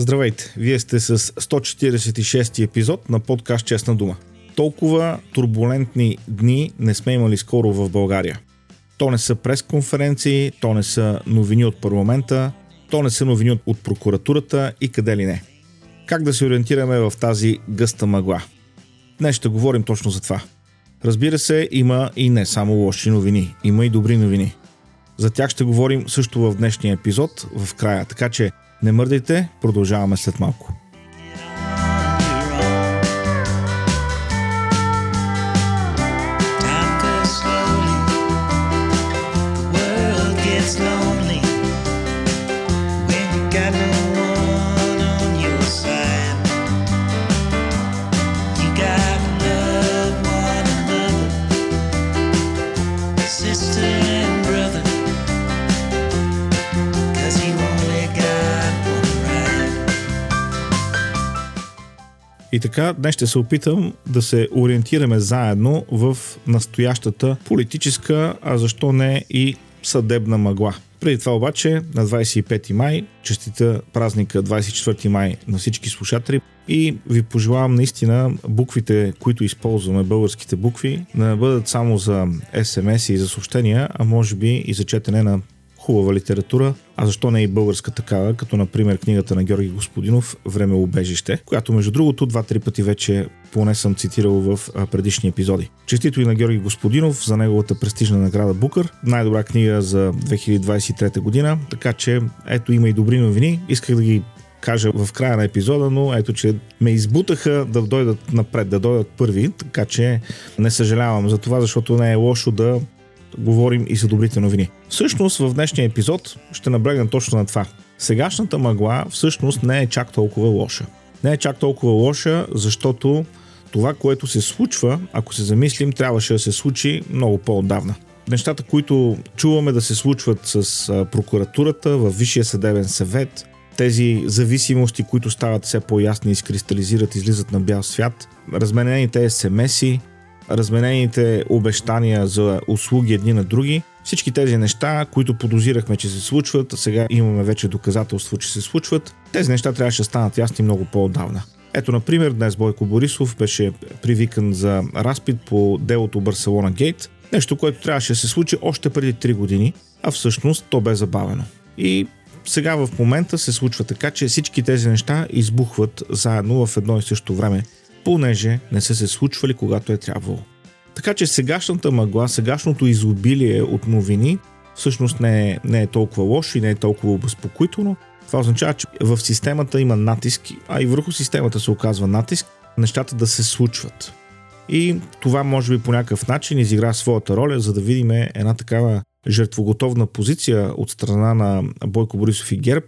Здравейте! Вие сте с 146 епизод на подкаст Честна дума. Толкова турбулентни дни не сме имали скоро в България. То не са пресконференции, то не са новини от парламента, то не са новини от прокуратурата и къде ли не. Как да се ориентираме в тази гъста мъгла? Днес ще говорим точно за това. Разбира се, има и не само лоши новини, има и добри новини. За тях ще говорим също в днешния епизод, в края, така че не мърдайте, продължаваме след малко. И така, днес ще се опитам да се ориентираме заедно в настоящата политическа, а защо не и съдебна мъгла. Преди това обаче, на 25 май, честита празника 24 май на всички слушатели и ви пожелавам наистина буквите, които използваме, българските букви, да не бъдат само за СМС и за съобщения, а може би и за четене на хубава литература, а защо не и българска такава, като например книгата на Георги Господинов Време обежище, която между другото два-три пъти вече поне съм цитирал в предишни епизоди. Честито и на Георги Господинов за неговата престижна награда Букър, най-добра книга за 2023 година, така че ето има и добри новини. Исках да ги кажа в края на епизода, но ето, че ме избутаха да дойдат напред, да дойдат първи, така че не съжалявам за това, защото не е лошо да говорим и за добрите новини. Всъщност в днешния епизод ще наблегна точно на това. Сегашната мъгла всъщност не е чак толкова лоша. Не е чак толкова лоша, защото това, което се случва, ако се замислим, трябваше да се случи много по-отдавна. Нещата, които чуваме да се случват с прокуратурата, в Висшия съдебен съвет, тези зависимости, които стават все по-ясни, изкристализират, излизат на бял свят, разменените СМС-и, разменените обещания за услуги едни на други. Всички тези неща, които подозирахме, че се случват, а сега имаме вече доказателство, че се случват, тези неща трябваше да станат ясни много по-отдавна. Ето, например, днес Бойко Борисов беше привикан за разпит по делото Барселона Гейт, нещо, което трябваше да се случи още преди 3 години, а всъщност то бе забавено. И сега в момента се случва така, че всички тези неща избухват заедно в едно и също време понеже не са се случвали когато е трябвало. Така че сегашната мъгла, сегашното изобилие от новини всъщност не е, не е толкова лошо и не е толкова обезпокоително. Това означава, че в системата има натиск, а и върху системата се оказва натиск, нещата да се случват. И това може би по някакъв начин изигра своята роля, за да видим една такава жертвоготовна позиция от страна на Бойко Борисов и ГЕРБ,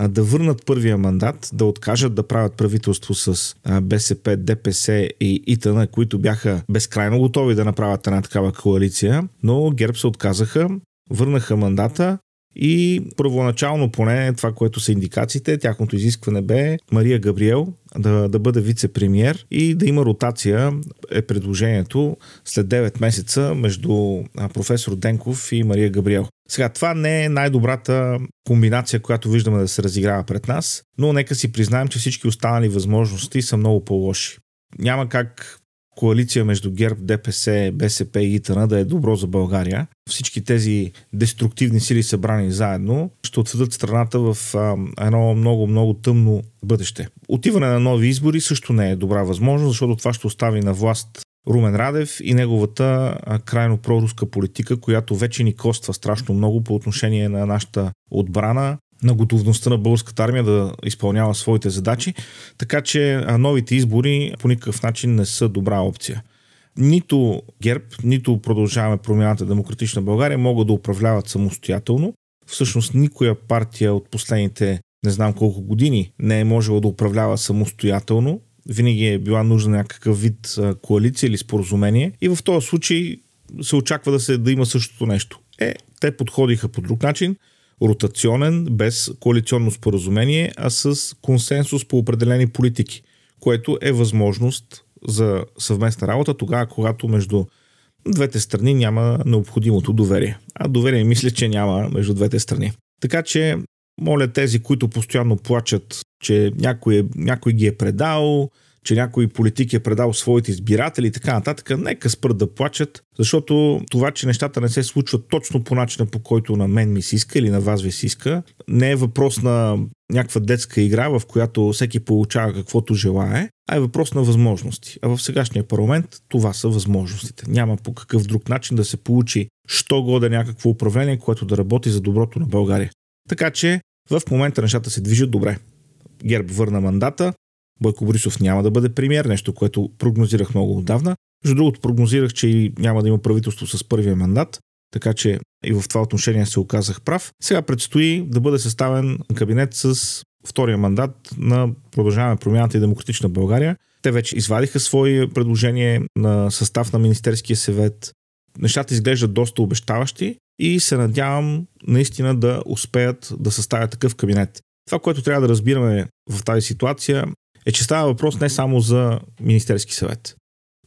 да върнат първия мандат, да откажат да правят правителство с БСП, ДПС и ИТН, които бяха безкрайно готови да направят една такава коалиция, но ГЕРБ се отказаха, върнаха мандата и първоначално поне това, което са индикациите, тяхното изискване бе Мария Габриел да, да бъде вице-премьер и да има ротация е предложението след 9 месеца между професор Денков и Мария Габриел. Сега, това не е най-добрата комбинация, която виждаме да се разиграва пред нас, но нека си признаем, че всички останали възможности са много по-лоши. Няма как коалиция между ГЕРБ, ДПС, БСП и ИТН да е добро за България. Всички тези деструктивни сили събрани заедно ще отведат страната в а, едно много-много тъмно бъдеще. Отиване на нови избори също не е добра възможност, защото това ще остави на власт Румен Радев и неговата крайно проруска политика, която вече ни коства страшно много по отношение на нашата отбрана, на готовността на българската армия да изпълнява своите задачи, така че новите избори по никакъв начин не са добра опция. Нито ГЕРБ, нито продължаваме промяната Демократична България могат да управляват самостоятелно. Всъщност никоя партия от последните не знам колко години не е можела да управлява самостоятелно. Винаги е била нужна някакъв вид коалиция или споразумение. И в този случай се очаква да, се, да има същото нещо. Е, те подходиха по друг начин – ротационен, без коалиционно споразумение, а с консенсус по определени политики, което е възможност за съвместна работа тогава, когато между двете страни няма необходимото доверие. А доверие мисля, че няма между двете страни. Така че, моля тези, които постоянно плачат, че някой, е, някой ги е предал, че някой политик е предал своите избиратели и така нататък, нека спрат да плачат, защото това, че нещата не се случват точно по начина, по който на мен ми се иска или на вас ви се иска, не е въпрос на някаква детска игра, в която всеки получава каквото желае, а е въпрос на възможности. А в сегашния парламент това са възможностите. Няма по какъв друг начин да се получи що годе някакво управление, което да работи за доброто на България. Така че в момента нещата се движат добре. Герб върна мандата, Бойко Борисов няма да бъде премьер, нещо, което прогнозирах много отдавна. Между другото, прогнозирах, че и няма да има правителство с първия мандат, така че и в това отношение се оказах прав. Сега предстои да бъде съставен кабинет с втория мандат на Продължаваме промяната и Демократична България. Те вече извадиха свои предложение на състав на Министерския съвет. Нещата изглеждат доста обещаващи и се надявам наистина да успеят да съставят такъв кабинет. Това, което трябва да разбираме в тази ситуация е, че става въпрос не само за Министерски съвет.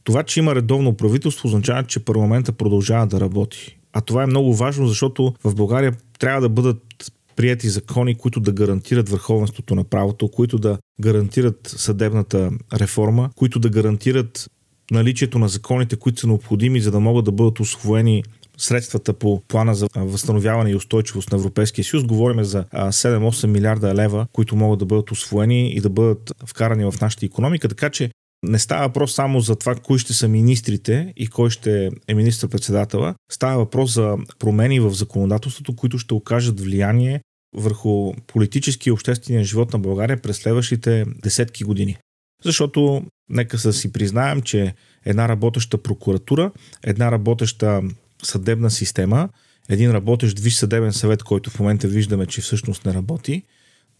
Това, че има редовно правителство, означава, че парламента продължава да работи. А това е много важно, защото в България трябва да бъдат прияти закони, които да гарантират върховенството на правото, които да гарантират съдебната реформа, които да гарантират наличието на законите, които са необходими, за да могат да бъдат освоени средствата по плана за възстановяване и устойчивост на Европейския съюз. Говорим за 7-8 милиарда лева, които могат да бъдат освоени и да бъдат вкарани в нашата економика. Така че не става въпрос само за това, кои ще са министрите и кой ще е министр-председателя. Става въпрос за промени в законодателството, които ще окажат влияние върху политически и обществения живот на България през следващите десетки години. Защото нека да си признаем, че една работеща прокуратура, една работеща съдебна система, един работещ виж съдебен съвет, който в момента виждаме, че всъщност не работи,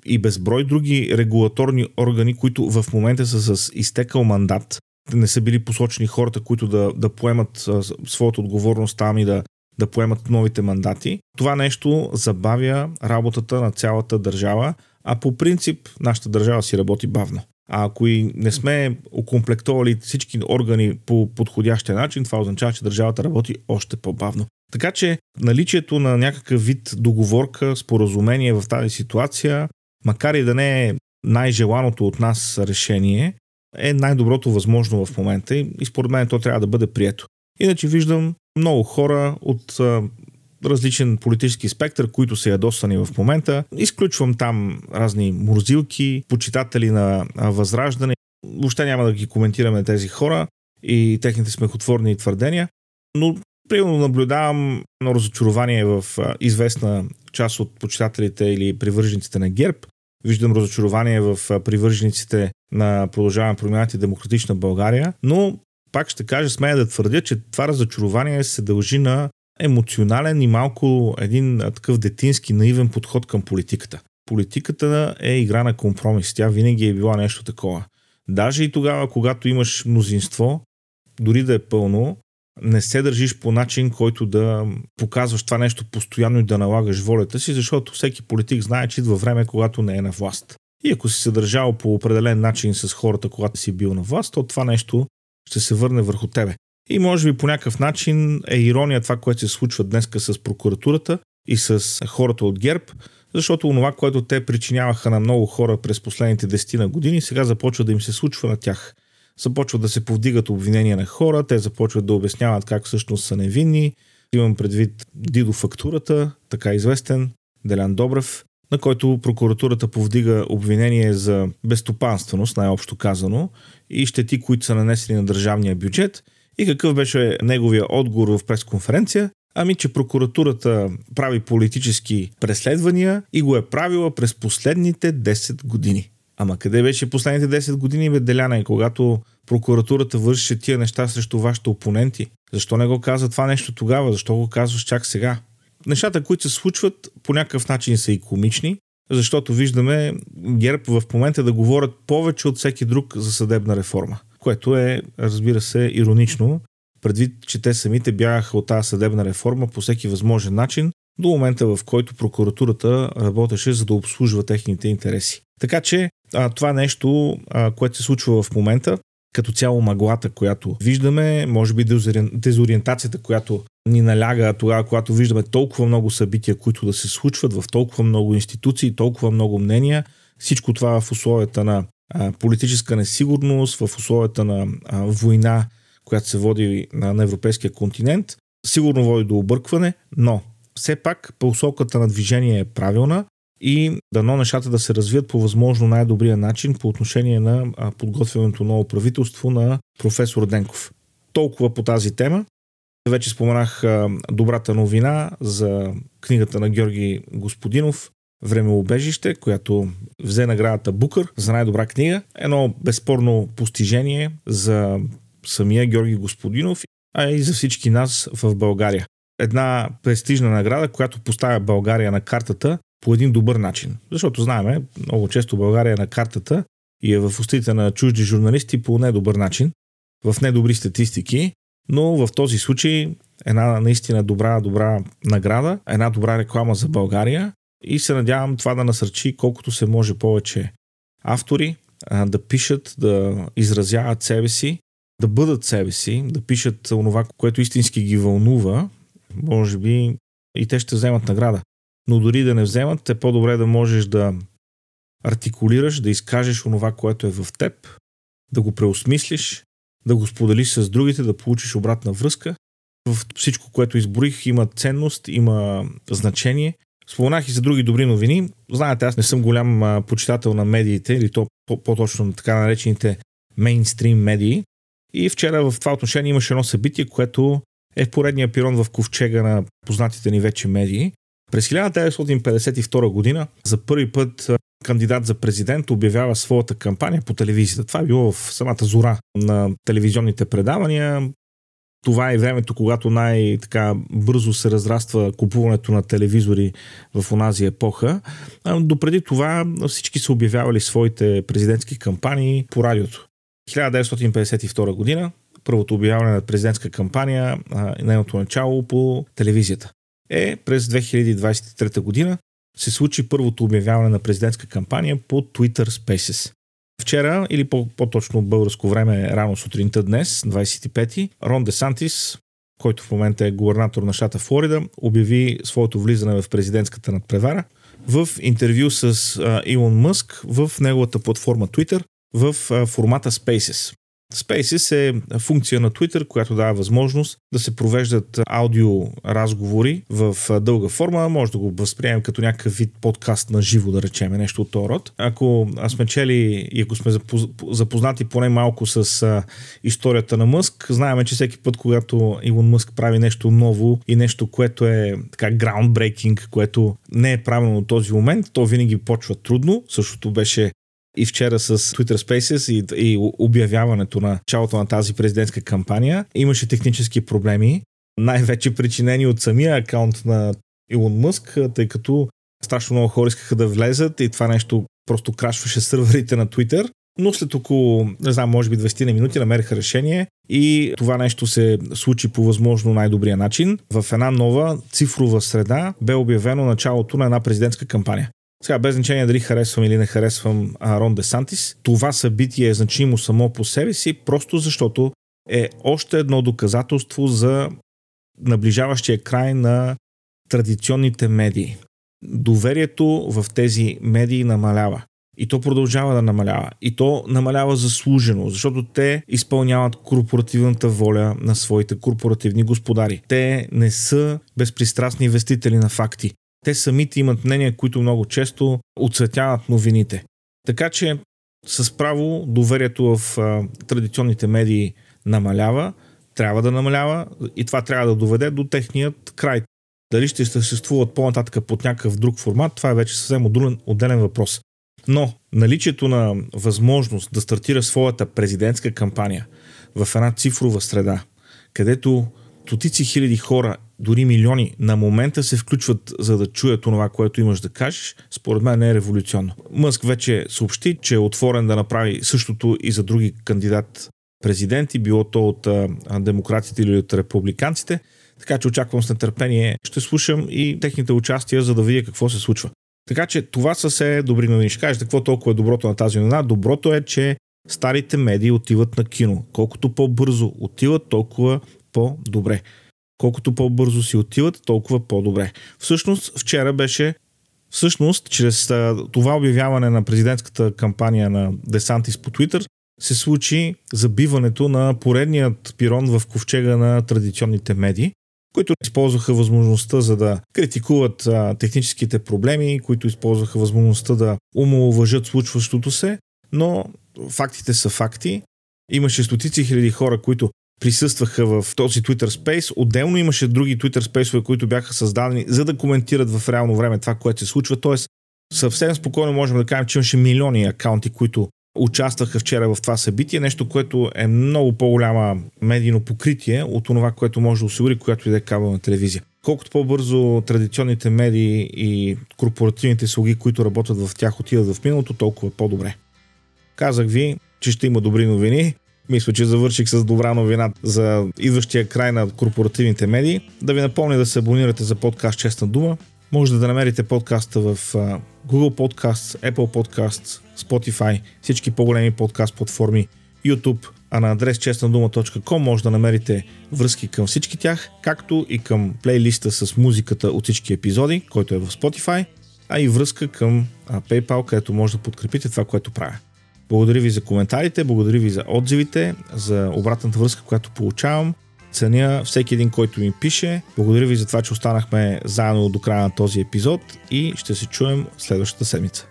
и безброй други регулаторни органи, които в момента са с изтекал мандат, не са били посочени хората, които да, да поемат своята отговорност там и да, да поемат новите мандати. Това нещо забавя работата на цялата държава, а по принцип нашата държава си работи бавно. Ако и не сме окомплектовали всички органи по подходящия начин, това означава, че държавата работи още по-бавно. Така че наличието на някакъв вид договорка, споразумение в тази ситуация, макар и да не е най-желаното от нас решение, е най-доброто възможно в момента и според мен то трябва да бъде прието. Иначе виждам много хора от различен политически спектър, които са ядосани в момента. Изключвам там разни мурзилки, почитатели на възраждане. Въобще няма да ги коментираме тези хора и техните смехотворни твърдения, но примерно наблюдавам на разочарование в известна част от почитателите или привържениците на ГЕРБ. Виждам разочарование в привържениците на Продължаване промяната и Демократична България, но пак ще кажа, смея да твърдя, че това разочарование се дължи на емоционален и малко един такъв детински наивен подход към политиката. Политиката е игра на компромис. Тя винаги е била нещо такова. Даже и тогава, когато имаш мнозинство, дори да е пълно, не се държиш по начин, който да показваш това нещо постоянно и да налагаш волята си, защото всеки политик знае, че идва време, когато не е на власт. И ако си се държал по определен начин с хората, когато си бил на власт, то това нещо ще се върне върху тебе. И може би по някакъв начин е ирония това, което се случва днеска с прокуратурата и с хората от ГЕРБ, защото онова, което те причиняваха на много хора през последните десетина години, сега започва да им се случва на тях. Започват да се повдигат обвинения на хора, те започват да обясняват как всъщност са невинни. Имам предвид Дидо фактурата, така известен, Делян Добрев, на който прокуратурата повдига обвинение за безстопанственост, най-общо казано, и щети, които са нанесени на държавния бюджет – и какъв беше неговия отговор в пресконференция? Ами, че прокуратурата прави политически преследвания и го е правила през последните 10 години. Ама къде беше последните 10 години, бе, Деляна, и когато прокуратурата вършеше тия неща срещу вашите опоненти? Защо не го каза това нещо тогава? Защо го казваш чак сега? Нещата, които се случват, по някакъв начин са и комични, защото виждаме ГЕРБ в момента да говорят повече от всеки друг за съдебна реформа което е, разбира се, иронично, предвид, че те самите бягаха от тази съдебна реформа по всеки възможен начин, до момента в който прокуратурата работеше за да обслужва техните интереси. Така че а, това нещо, а, което се случва в момента, като цяло маглата, която виждаме, може би дезориентацията, която ни наляга тогава, когато виждаме толкова много събития, които да се случват в толкова много институции, толкова много мнения, Всичко това в условията на политическа несигурност, в условията на война, която се води на, на европейския континент, сигурно води до объркване, но все пак посоката на движение е правилна и дано нещата да се развият по възможно най-добрия начин по отношение на подготвянето ново правителство на професор Денков. Толкова по тази тема. Вече споменах добрата новина за книгата на Георги Господинов Времеобежище, която взе наградата Букър за най-добра книга. Едно безспорно постижение за самия Георги Господинов, а и за всички нас в България. Една престижна награда, която поставя България на картата по един добър начин. Защото знаеме, много често България е на картата и е в устите на чужди журналисти по недобър начин, в недобри статистики, но в този случай една наистина добра, добра награда, една добра реклама за България и се надявам това да насърчи колкото се може повече автори да пишат, да изразяват себе си, да бъдат себе си, да пишат онова, което истински ги вълнува, може би и те ще вземат награда. Но дори да не вземат, е по-добре да можеш да артикулираш, да изкажеш онова, което е в теб, да го преосмислиш, да го споделиш с другите, да получиш обратна връзка. В всичко, което изборих, има ценност, има значение. Споменах и за други добри новини. Знаете, аз не съм голям почитател на медиите, или то по-точно на така наречените мейнстрим медии. И вчера в това отношение имаше едно събитие, което е в поредния пирон в ковчега на познатите ни вече медии. През 1952 година за първи път кандидат за президент обявява своята кампания по телевизията. Това е било в самата зора на телевизионните предавания. Това е времето, когато най-така бързо се разраства купуването на телевизори в онази епоха. Допреди това всички са обявявали своите президентски кампании по радиото. 1952 година първото обявяване на президентска кампания нейното начало по телевизията. Е, през 2023 година се случи първото обявяване на президентска кампания по Twitter Spaces. Вчера, или по-точно българско време, рано сутринта днес, 25-ти, Рон Десантис, който в момента е губернатор на щата Флорида, обяви своето влизане в президентската надпревара в интервю с Илон Мъск в неговата платформа Twitter в формата Spaces. Spaces е функция на Twitter, която дава възможност да се провеждат аудио разговори в дълга форма. Може да го възприемем като някакъв вид подкаст на живо, да речеме, нещо от този род. Ако сме чели и ако сме запознати поне малко с историята на Мъск, знаеме, че всеки път, когато Илон Мъск прави нещо ново и нещо, което е така groundbreaking, което не е правилно от този момент, то винаги почва трудно. Същото беше и вчера с Twitter Spaces и, и обявяването на началото на тази президентска кампания имаше технически проблеми, най-вече причинени от самия акаунт на Илон Мъск, тъй като страшно много хора искаха да влезат и това нещо просто крашваше сървърите на Twitter. Но след около, не знам, може би 20 на минути намериха решение и това нещо се случи по възможно най-добрия начин. В една нова цифрова среда бе обявено началото на една президентска кампания. Сега, без значение дали харесвам или не харесвам Рон Десантис, това събитие е значимо само по себе си, просто защото е още едно доказателство за наближаващия край на традиционните медии. Доверието в тези медии намалява. И то продължава да намалява. И то намалява заслужено, защото те изпълняват корпоративната воля на своите корпоративни господари. Те не са безпристрастни вестители на факти те самите имат мнения, които много често отсветяват новините. Така че с право доверието в а, традиционните медии намалява, трябва да намалява и това трябва да доведе до техният край. Дали ще съществуват по-нататък под някакъв друг формат, това е вече съвсем отделен въпрос. Но наличието на възможност да стартира своята президентска кампания в една цифрова среда, където стотици хиляди хора, дори милиони, на момента се включват за да чуят това, което имаш да кажеш, според мен не е революционно. Мъск вече съобщи, че е отворен да направи същото и за други кандидат президенти, било то от а, демократите или от републиканците. Така че очаквам с нетърпение. Ще слушам и техните участия, за да видя какво се случва. Така че това са все добри новини. Ще кажете какво толкова е доброто на тази новина. Доброто е, че старите медии отиват на кино. Колкото по-бързо отиват, толкова по-добре. Колкото по-бързо си отиват, толкова по-добре. Всъщност, вчера беше Всъщност, чрез това обявяване на президентската кампания на Десантис по Твитър, се случи забиването на поредният пирон в ковчега на традиционните медии, които използваха възможността за да критикуват техническите проблеми, които използваха възможността да умалуважат случващото се, но фактите са факти. Имаше стотици хиляди хора, които присъстваха в този Twitter Space. Отделно имаше други Twitter Space, които бяха създадени за да коментират в реално време това, което се случва. Тоест, съвсем спокойно можем да кажем, че имаше милиони акаунти, които участваха вчера в това събитие, нещо, което е много по-голяма медийно покритие от това, което може да осигури която и да е кабелна телевизия. Колкото по-бързо традиционните медии и корпоративните слуги, които работят в тях, отидат в миналото, толкова по-добре. Казах ви, че ще има добри новини. Мисля, че завърших с добра новина за идващия край на корпоративните медии. Да ви напомня да се абонирате за подкаст Честна дума. Може да намерите подкаста в Google Podcasts, Apple Podcasts, Spotify, всички по-големи подкаст платформи, YouTube, а на адрес честнадума.com може да намерите връзки към всички тях, както и към плейлиста с музиката от всички епизоди, който е в Spotify, а и връзка към PayPal, където може да подкрепите това, което правя. Благодаря ви за коментарите, благодаря ви за отзивите, за обратната връзка, която получавам. Ценя всеки един, който ми пише. Благодаря ви за това, че останахме заедно до края на този епизод и ще се чуем следващата седмица.